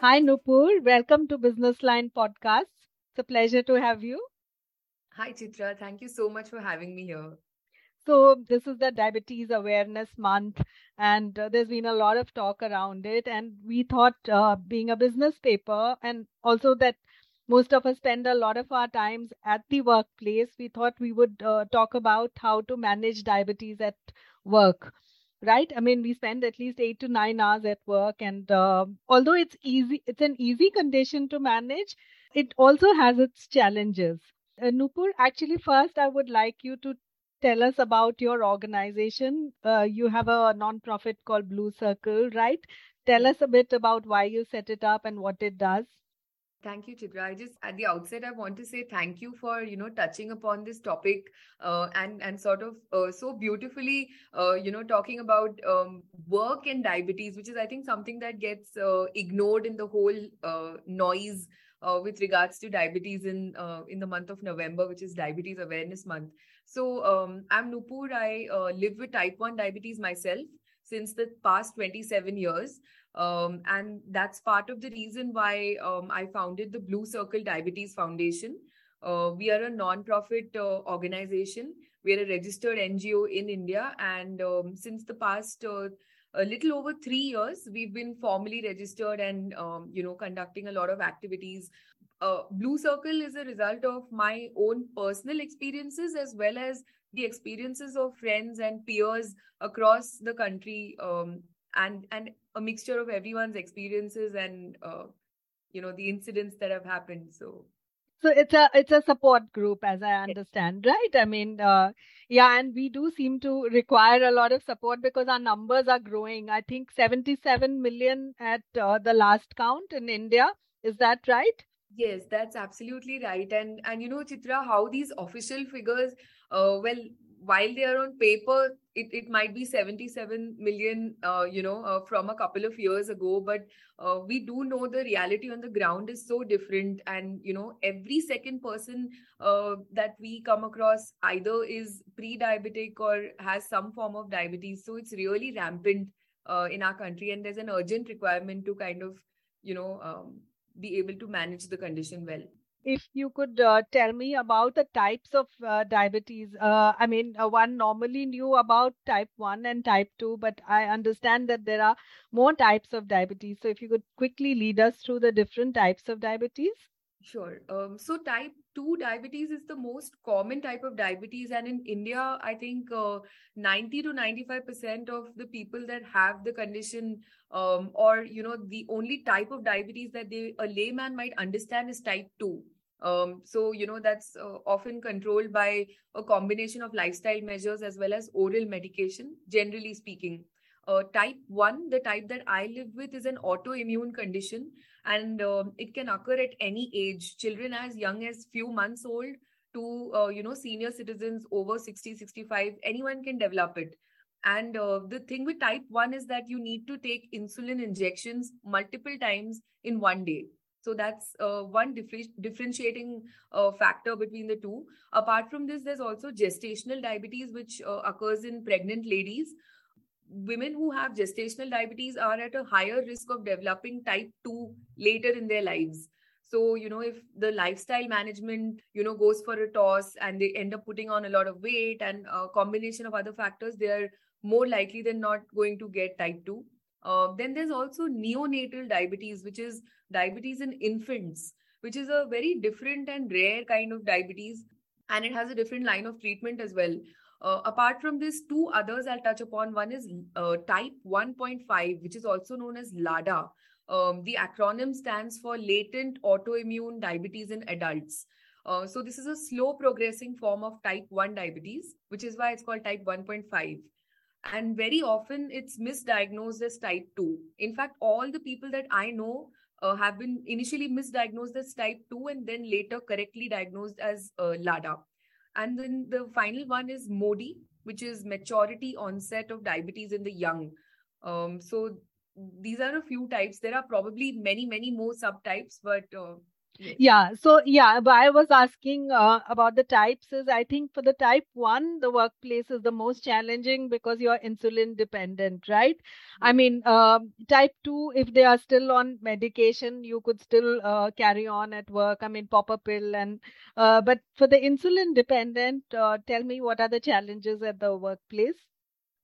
Hi, Nupur. Welcome to Business Line Podcast. It's a pleasure to have you. Hi, Chitra. Thank you so much for having me here. So, this is the Diabetes Awareness Month, and uh, there's been a lot of talk around it. And we thought, uh, being a business paper, and also that most of us spend a lot of our times at the workplace, we thought we would uh, talk about how to manage diabetes at work right? I mean we spend at least 8 to 9 hours at work and uh, although it's easy it's an easy condition to manage it also has its challenges. Uh, nupur actually first i would like you to tell us about your organization. Uh, you have a non-profit called blue circle right? Tell us a bit about why you set it up and what it does Thank you, Chitra. I just at the outset I want to say thank you for you know touching upon this topic uh, and and sort of uh, so beautifully uh, you know talking about um, work and diabetes, which is I think something that gets uh, ignored in the whole uh, noise uh, with regards to diabetes in in the month of November, which is Diabetes Awareness Month. So um, I'm Nupur. I live with type one diabetes myself since the past 27 years. Um, and that's part of the reason why um, I founded the Blue Circle Diabetes Foundation. Uh, we are a non-profit uh, organization. We are a registered NGO in India, and um, since the past uh, a little over three years, we've been formally registered and um, you know conducting a lot of activities. Uh, Blue Circle is a result of my own personal experiences as well as the experiences of friends and peers across the country um, and and a mixture of everyone's experiences and uh, you know the incidents that have happened so. So it's a it's a support group as i understand right? I mean uh, yeah and we do seem to require a lot of support because our numbers are growing. I think 77 million at uh, the last count in india. Is that right yes that's absolutely right. And and you know chitra how these official figures uh, well while they are on paper it, it might be 77 million uh, you know uh, from a couple of years ago but uh, we do know the reality on the ground is so different. And you know every second person uh, that we come across either is pre-diabetic or has some form of diabetes. So it's really rampant uh, in our country and there's an urgent requirement to kind of you know um, be able to manage the condition well if you could uh, tell me about the types of uh, diabetes. Uh, I mean, uh, one normally knew about type 1 and type 2, but I understand that there are more types of diabetes. So, if you could quickly lead us through the different types of diabetes. Sure. Um, so, type 2 diabetes is the most common type of diabetes. And in India, I think uh, 90 to 95% of the people that have the condition, um, or, you know, the only type of diabetes that they, a layman might understand is type 2 um, so, you know, that's uh, often controlled by a combination of lifestyle measures as well as oral medication, generally speaking. Uh, type 1, the type that I live with, is an autoimmune condition and uh, it can occur at any age. Children as young as few months old to, uh, you know, senior citizens over 60, 65, anyone can develop it. And uh, the thing with type 1 is that you need to take insulin injections multiple times in one day so that's uh, one differ- differentiating uh, factor between the two. Apart from this, there's also gestational diabetes, which uh, occurs in pregnant ladies. Women who have gestational diabetes are at a higher risk of developing type 2 later in their lives. So, you know, if the lifestyle management, you know, goes for a toss and they end up putting on a lot of weight and a combination of other factors, they are more likely than not going to get type 2. Uh, then there's also neonatal diabetes, which is diabetes in infants, which is a very different and rare kind of diabetes, and it has a different line of treatment as well. Uh, apart from this, two others I'll touch upon. One is uh, type 1.5, which is also known as LADA. Um, the acronym stands for latent autoimmune diabetes in adults. Uh, so this is a slow progressing form of type 1 diabetes, which is why it's called type 1.5 and very often it's misdiagnosed as type 2 in fact all the people that i know uh, have been initially misdiagnosed as type 2 and then later correctly diagnosed as uh, lada and then the final one is MODY which is maturity onset of diabetes in the young. Um, so these are a few types. There are probably many many more subtypes but uh, Yeah. So yeah, but I was asking uh, about the types. Is I think for the type one, the workplace is the most challenging because you're insulin dependent, right? I mean, uh, type two, if they are still on medication, you could still uh, carry on at work. I mean, pop a pill and. Uh, but for the insulin dependent, uh, tell me what are the challenges at the workplace?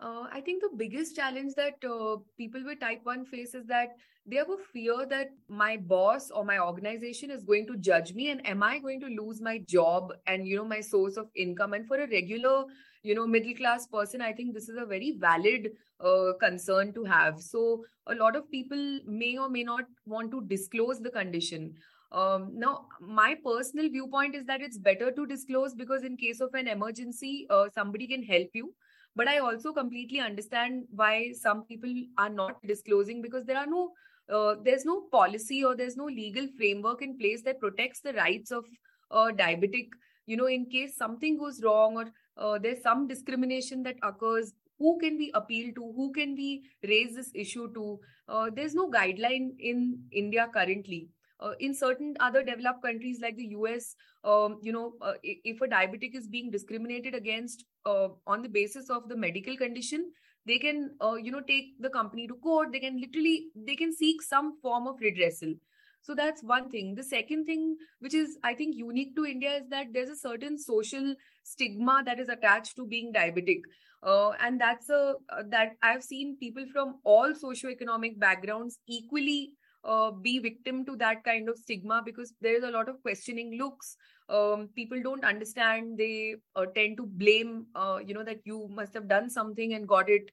Uh, I think the biggest challenge that uh, people with type 1 face is that they have a fear that my boss or my organization is going to judge me and am I going to lose my job and you know my source of income? And for a regular you know middle class person I think this is a very valid uh, concern to have. So a lot of people may or may not want to disclose the condition. Um, now my personal viewpoint is that it's better to disclose because in case of an emergency uh, somebody can help you but i also completely understand why some people are not disclosing because there are no uh, there's no policy or there's no legal framework in place that protects the rights of a diabetic. You know in case something goes wrong or uh, there's some discrimination that occurs who can be appealed to? Who can we raise this issue to? Uh, there's no guideline in india currently uh, in certain other developed countries like the us um, you know uh, if a diabetic is being discriminated against uh, on the basis of the medical condition they can uh, you know take the company to court. They can literally they can seek some form of redressal. So that's one thing. The second thing which is i think unique to india is that there's a certain social stigma that is attached to being diabetic. Uh, and that's a uh, that i've seen people from all socioeconomic backgrounds equally uh, be victim to that kind of stigma because there is a lot of questioning looks. Um, people don't understand. They uh, tend to blame uh, you know that you must have done something and got it.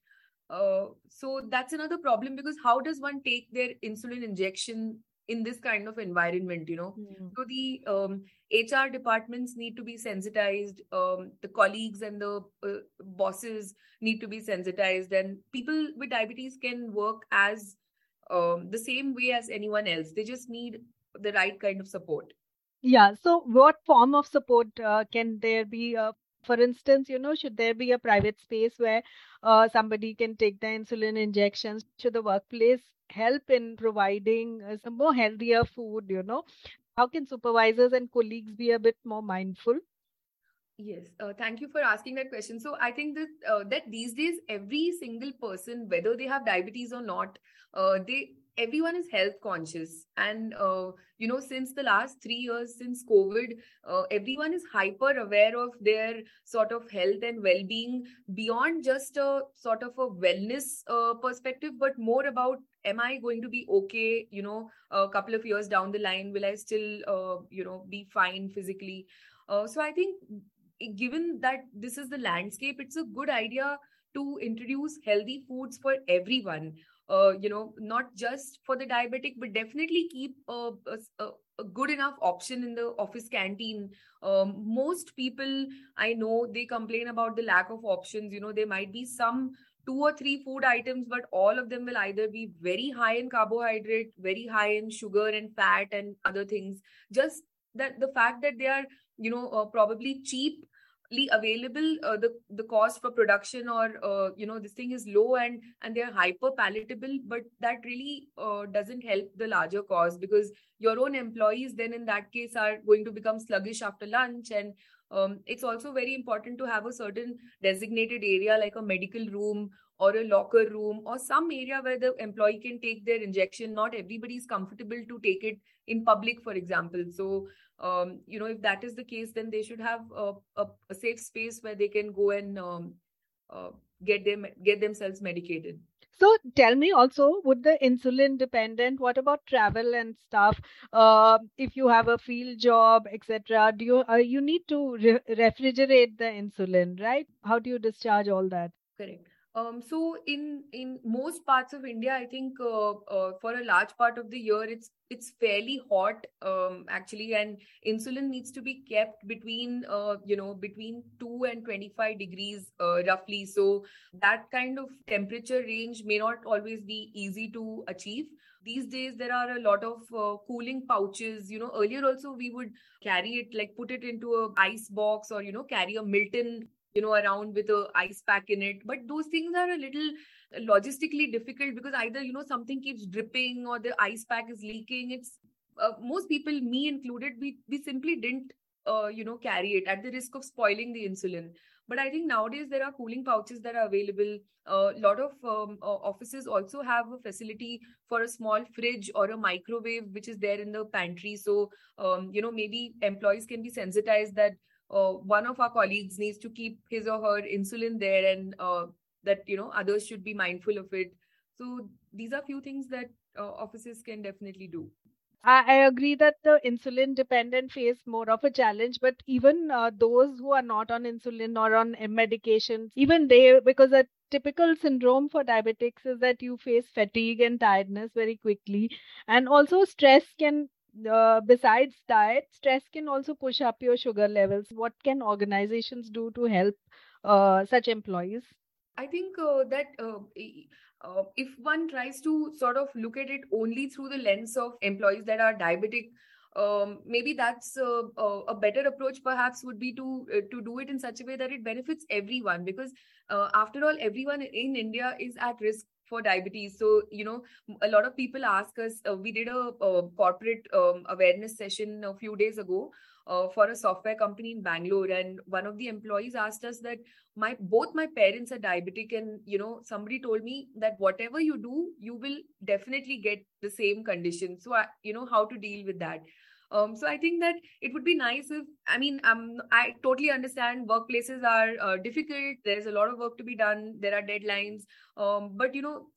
Uh, so that's another problem because how does one take their insulin injection in this kind of environment you know? Mm. so the um, hr departments need to be sensitized. Um, the colleagues and the uh, bosses need to be sensitized and people with diabetes can work as um, the same way as anyone else. They just need the right kind of support. Yeah. So, what form of support uh, can there be? Uh, for instance, you know, should there be a private space where uh, somebody can take the insulin injections? Should the workplace help in providing uh, some more healthier food? You know, how can supervisors and colleagues be a bit more mindful? Yes, uh, thank you for asking that question. So I think that uh, that these days every single person, whether they have diabetes or not, uh, they everyone is health conscious, and uh, you know since the last three years since COVID, uh, everyone is hyper aware of their sort of health and well being beyond just a sort of a wellness uh, perspective, but more about am I going to be okay? You know, a couple of years down the line, will I still you know be fine physically? so I think given that this is the landscape, it's a good idea to introduce healthy foods for everyone. Uh, you know, not just for the diabetic, but definitely keep a, a, a good enough option in the office canteen. Um, most people I know they complain about the lack of options. You know, there might be some two or three food items, but all of them will either be very high in carbohydrate, very high in sugar and fat and other things. Just that the fact that they are you know uh, probably cheaply available uh, the the cost for production or uh, you know this thing is low and and they're hyper palatable but that really uh, doesn't help the larger cause because your own employees then in that case are going to become sluggish after lunch and um, it's also very important to have a certain designated area like a medical room or a locker room or some area where the employee can take their injection not everybody is comfortable to take it in public for example so um, you know if that is the case then they should have a, a, a safe space where they can go and um, uh, get them get themselves medicated so tell me also, would the insulin dependent? What about travel and stuff? Uh, if you have a field job, etc., do you uh, you need to re- refrigerate the insulin, right? How do you discharge all that? Correct. Um, so in in most parts of India, I think uh, uh, for a large part of the year, it's it's fairly hot um, actually, and insulin needs to be kept between uh, you know between two and twenty five degrees uh, roughly. So that kind of temperature range may not always be easy to achieve. These days, there are a lot of uh, cooling pouches. You know, earlier also we would carry it like put it into a ice box or you know carry a Milton you know around with a ice pack in it. But those things are a little logistically difficult because either you know something keeps dripping or the ice pack is leaking. It's uh, most people me included we we simply didn't uh, you know carry it at the risk of spoiling the insulin. But i think nowadays there are cooling pouches that are available. A uh, lot of um, uh, offices also have a facility for a small fridge or a microwave which is there in the pantry. So um, you know maybe employees can be sensitized that uh, one of our colleagues needs to keep his or her insulin there and uh, that you know others should be mindful of it so these are few things that uh, offices can definitely do I, agree that the insulin dependent face more of a challenge, but even uh, those who are not on insulin or on medications, even they, because a typical syndrome for diabetics is that you face fatigue and tiredness very quickly. And also, stress can uh, besides diet, stress can also push up your sugar levels. What can organizations do to help uh, such employees? I think uh, that uh, uh, if one tries to sort of look at it only through the lens of employees that are diabetic um, maybe that's uh, uh, a better approach perhaps would be to uh, to do it in such a way that it benefits everyone because uh, after all everyone in india is at risk for diabetes. So you know a lot of people ask us uh, we did a, a corporate um, awareness session a few days ago uh, for a software company in bangalore. And one of the employees asked us that my both my parents are diabetic. And you know somebody told me that whatever you do you will definitely get the same condition. So I, you know how to deal with that um, so I think that it would be nice if I mean um, I totally understand workplaces are uh, difficult. There's a lot of work to be done. There are deadlines. Um, but you know,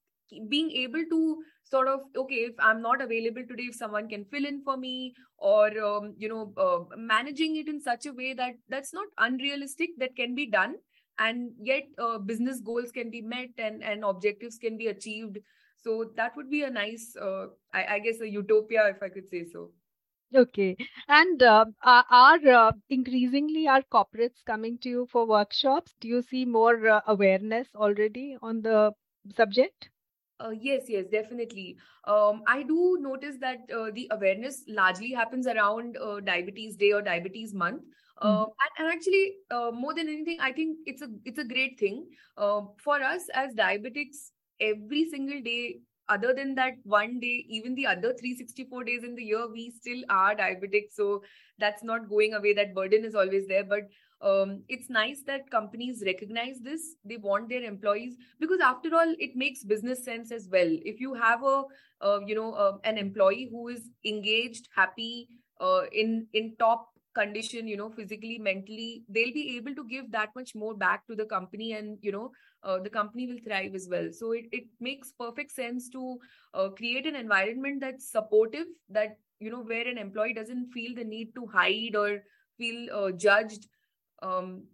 being able to sort of okay, if I'm not available today, if someone can fill in for me, or um, you know, uh, managing it in such a way that that's not unrealistic, that can be done, and yet uh, business goals can be met and and objectives can be achieved. So that would be a nice, uh, I, I guess, a utopia, if I could say so. Okay. And uh, are uh, increasingly are corporates coming to you for workshops? Do you see more uh, awareness already on the subject? Uh, yes, yes, definitely. Um, I do notice that uh, the awareness largely happens around uh, Diabetes Day or Diabetes Month. Mm-hmm. And, and, actually, more than anything, I think it's a it's a great thing for us as diabetics. Every single day, other than that one day even the other 364 days in the year we still are diabetic. So that's not going away. That burden is always there. But um, it's nice that companies recognize this. They want their employees. Because after all it makes business sense as well. If you have a uh, you know uh, an employee who is engaged happy uh, in in top condition you know physically mentally they'll be able to give that much more back to the company and you know uh, the company will thrive as well. So it, it makes perfect sense to uh, create an environment that's supportive that you know where an employee doesn't feel the need to hide or feel uh, judged. Um,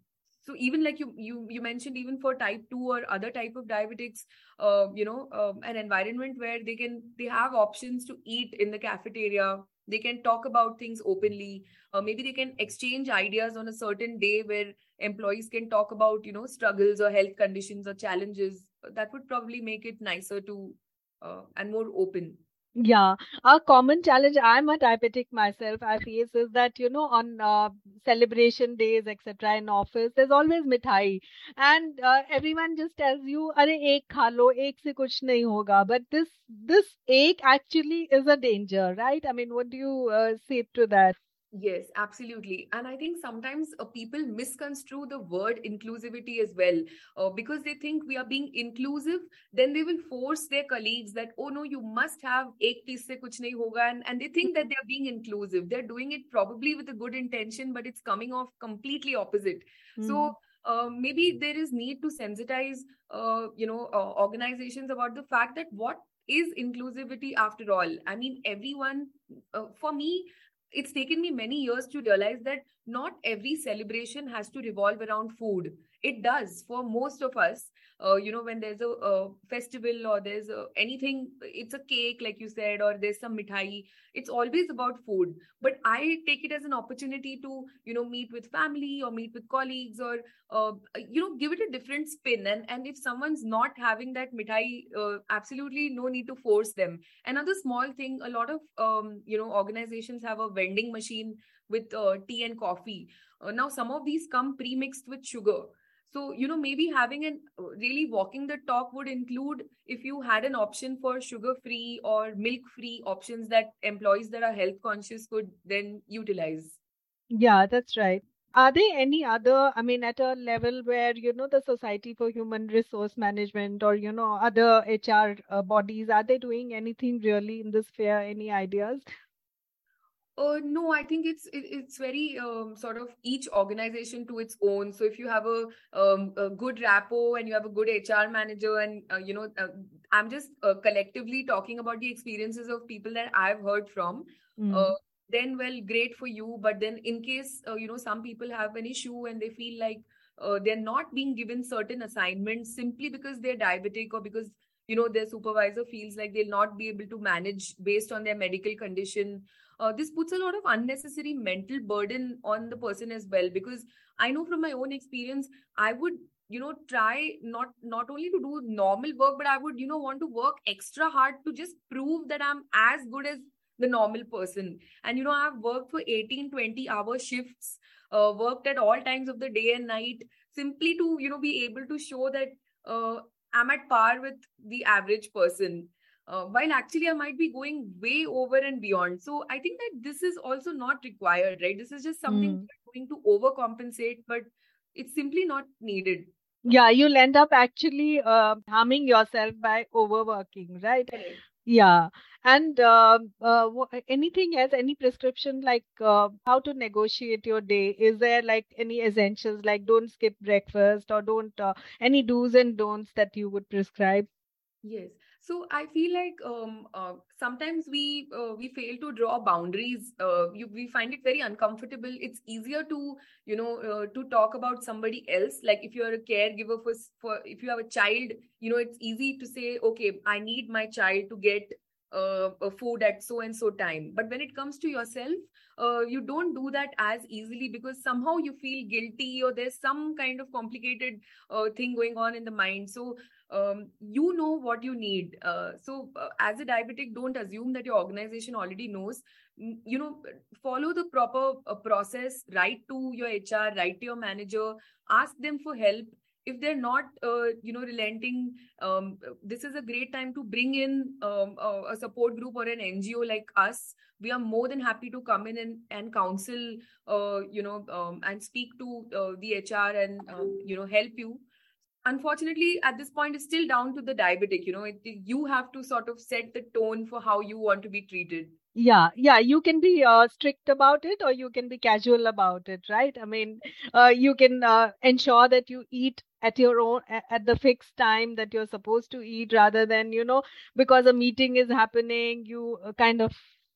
so even like you you you mentioned even for type 2 or other type of diabetics uh, you know um, an environment where they can they have options to eat in the cafeteria. They can talk about things openly. Uh, maybe they can exchange ideas on a certain day where employees can talk about you know struggles or health conditions or challenges that would probably make it nicer to uh, and more open. Yeah. A common challenge i'm a diabetic myself i face is that you know on uh, celebration days etc in office there's always mithai. And uh, everyone just tells you are ek khalo, ek se kuch nahi hoga. But this this ek actually is a danger right? I mean what do you uh, say to that? Yes, absolutely. And I think sometimes uh, people misconstrue the word inclusivity as well uh, because they think we are being inclusive. Then they will force their colleagues that, oh no, you must have ek piece se kuch nahi hoga. And, and they think that they're being inclusive. They're doing it probably with a good intention, but it's coming off completely opposite. Mm-hmm. So uh, maybe there is need to sensitize, uh, you know, uh, organizations about the fact that what is inclusivity after all. I mean, everyone, uh, for me, it's taken me many years to realize that not every celebration has to revolve around food it does for most of us. Uh, you know when there's a, a festival or there's a, anything it's a cake like you said or there's some mithai it's always about food. But i take it as an opportunity to you know meet with family or meet with colleagues or uh, you know give it a different spin. And and if someone's not having that mithai uh, absolutely no need to force them. Another small thing a lot of um, you know organizations have a vending machine with uh, tea and coffee. Uh, now some of these come pre-mixed with sugar so you know maybe having an really walking the talk would include if you had an option for sugar free or milk free options that employees that are health conscious could then utilize. Yeah that's right. Are there any other i mean at a level where you know the society for human resource management or you know other hr uh, bodies are they doing anything really in this sphere? Any ideas uh, no, I think it's it, it's very um, sort of each organization to its own. So if you have a, um, a good rapport and you have a good HR manager, and uh, you know, uh, I'm just uh, collectively talking about the experiences of people that I've heard from. Mm then well great for you but then in case uh, you know some people have an issue and they feel like uh, they're not being given certain assignments simply because they're diabetic or because you know their supervisor feels like they'll not be able to manage based on their medical condition. Uh, this puts a lot of unnecessary mental burden on the person as well because i know from my own experience i would you know try not not only to do normal work but i would you know want to work extra hard to just prove that i'm as good as the normal person. And you know i've worked for 18 20 hour shifts uh, worked at all times of the day and night simply to you know be able to show that uh, i'm at par with the average person uh, while actually i might be going way over and beyond. So i think that this is also not required right? This is just something mm. going to overcompensate but it's simply not needed. Yeah you'll end up actually uh, harming yourself by overworking right yeah. And uh, uh, anything else, any prescription like uh, how to negotiate your day? Is there like any essentials like don't skip breakfast or don't uh, any do's and don'ts that you would prescribe? Yes. So I feel like um, uh, sometimes we uh, we fail to draw boundaries. Uh, you, we find it very uncomfortable. It's easier to you know uh, to talk about somebody else. Like if you're a caregiver for for if you have a child, you know it's easy to say, okay, I need my child to get uh, food at so and so time. But when it comes to yourself, uh, you don't do that as easily because somehow you feel guilty or there's some kind of complicated uh, thing going on in the mind. So um, you know what you need. Uh, so uh, as a diabetic, don't assume that your organization already knows. You know, follow the proper uh, process. Write to your HR, write to your manager, ask them for help if they're not uh, you know relenting um, this is a great time to bring in um, a, a, support group or an ngo like us we are more than happy to come in and, and counsel uh, you know um, and speak to uh, the hr and um, you know help you unfortunately at this point it's still down to the diabetic you know it, you have to sort of set the tone for how you want to be treated. Yeah yeah you can be uh, strict about it or you can be casual about it right? I mean uh, you can uh, ensure that you eat at your own at the fixed time that you're supposed to eat rather than you know because a meeting is happening you uh, kind of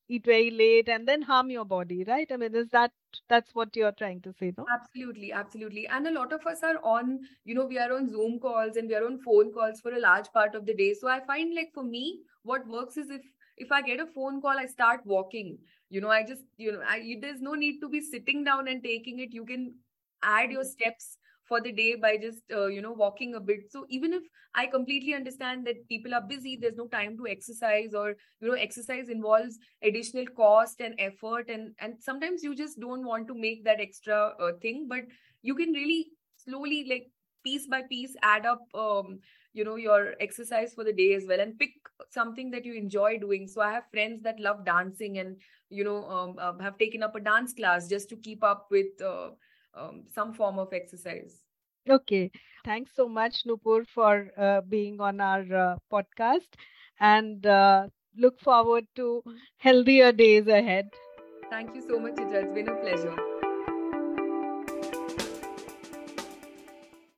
eat very late and then harm your body right? I mean is that that's what you're trying to say no? Absolutely absolutely. And a lot of us are on you know we are on zoom calls and we are on phone calls for a large part of the day. So i find like for me what works is if if i get a phone call i start walking. You know i just you know I, there's no need to be sitting down and taking it. You can add your steps for the day by just uh, you know walking a bit. So even if i completely understand that people are busy there's no time to exercise or you know exercise involves additional cost and effort and and sometimes you just don't want to make that extra uh, thing but you can really slowly like piece by piece add up um, you know your exercise for the day as well and pick something that you enjoy doing. So i have friends that love dancing and you know um, uh, have taken up a dance class just to keep up with uh, um, some form of exercise. Okay. Thanks so much, Nupur, for uh, being on our uh, podcast and uh, look forward to healthier days ahead. Thank you so much, Ija. It's been a pleasure.